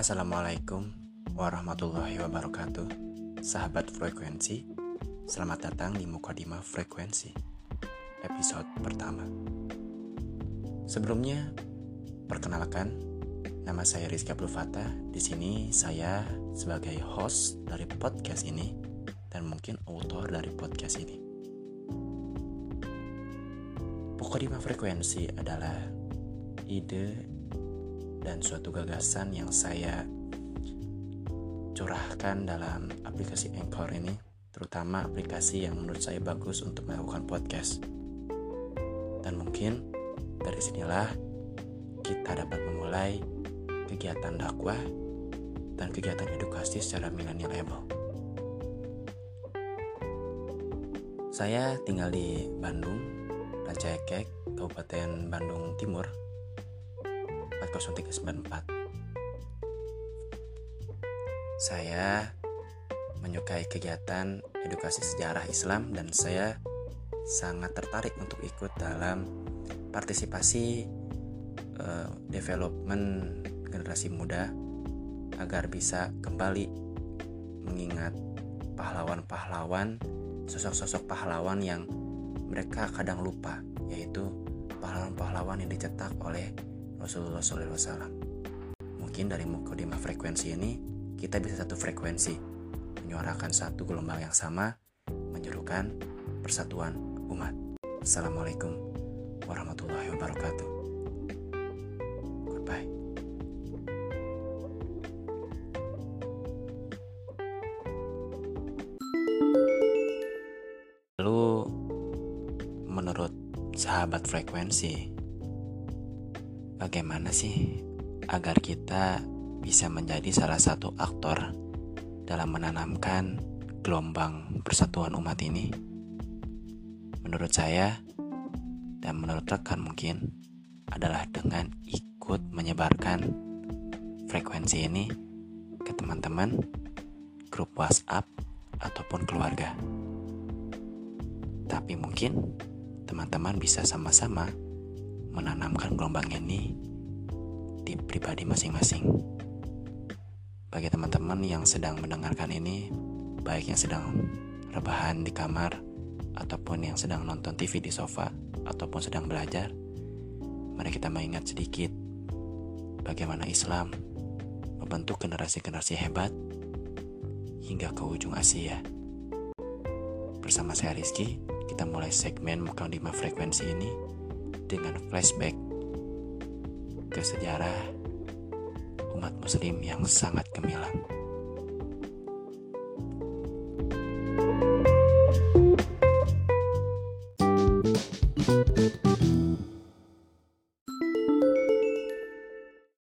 Assalamualaikum warahmatullahi wabarakatuh. Sahabat frekuensi Selamat datang di Mukodima Frekuensi Episode pertama. Sebelumnya Perkenalkan Nama saya Rizky Abdul Fatah Di sini saya sebagai host dari podcast ini Dan mungkin author dari podcast ini. Mukodima Frekuensi adalah ide dan suatu gagasan yang saya curahkan dalam aplikasi Anchor ini, terutama aplikasi yang menurut saya bagus untuk melakukan podcast. Dan mungkin dari sinilah kita dapat memulai kegiatan dakwah dan kegiatan edukasi secara milenial Saya tinggal di Bandung, Rancaekek, Kabupaten Bandung Timur, 40394. Saya menyukai kegiatan edukasi sejarah Islam dan saya sangat tertarik untuk ikut dalam partisipasi uh, development generasi muda agar bisa kembali mengingat pahlawan-pahlawan, sosok-sosok pahlawan yang mereka kadang lupa, yaitu pahlawan-pahlawan yang dicetak oleh Rasulullah SAW. Mungkin dari mukodima frekuensi ini kita bisa satu frekuensi, menyuarakan satu gelombang yang sama, menyerukan persatuan umat. Assalamualaikum warahmatullahi wabarakatuh. Lalu menurut sahabat frekuensi Bagaimana sih agar kita bisa menjadi salah satu aktor dalam menanamkan gelombang persatuan umat ini? Menurut saya dan menurut rekan mungkin adalah dengan ikut menyebarkan frekuensi ini ke teman-teman, grup WhatsApp, ataupun keluarga. Tapi mungkin teman-teman bisa sama-sama menanamkan gelombang ini di pribadi masing-masing. Bagi teman-teman yang sedang mendengarkan ini, baik yang sedang rebahan di kamar, ataupun yang sedang nonton TV di sofa, ataupun sedang belajar, mari kita mengingat sedikit bagaimana Islam membentuk generasi-generasi hebat hingga ke ujung Asia. Bersama saya Rizky, kita mulai segmen Muka 5 Frekuensi ini dengan flashback ke sejarah umat muslim yang sangat gemilang.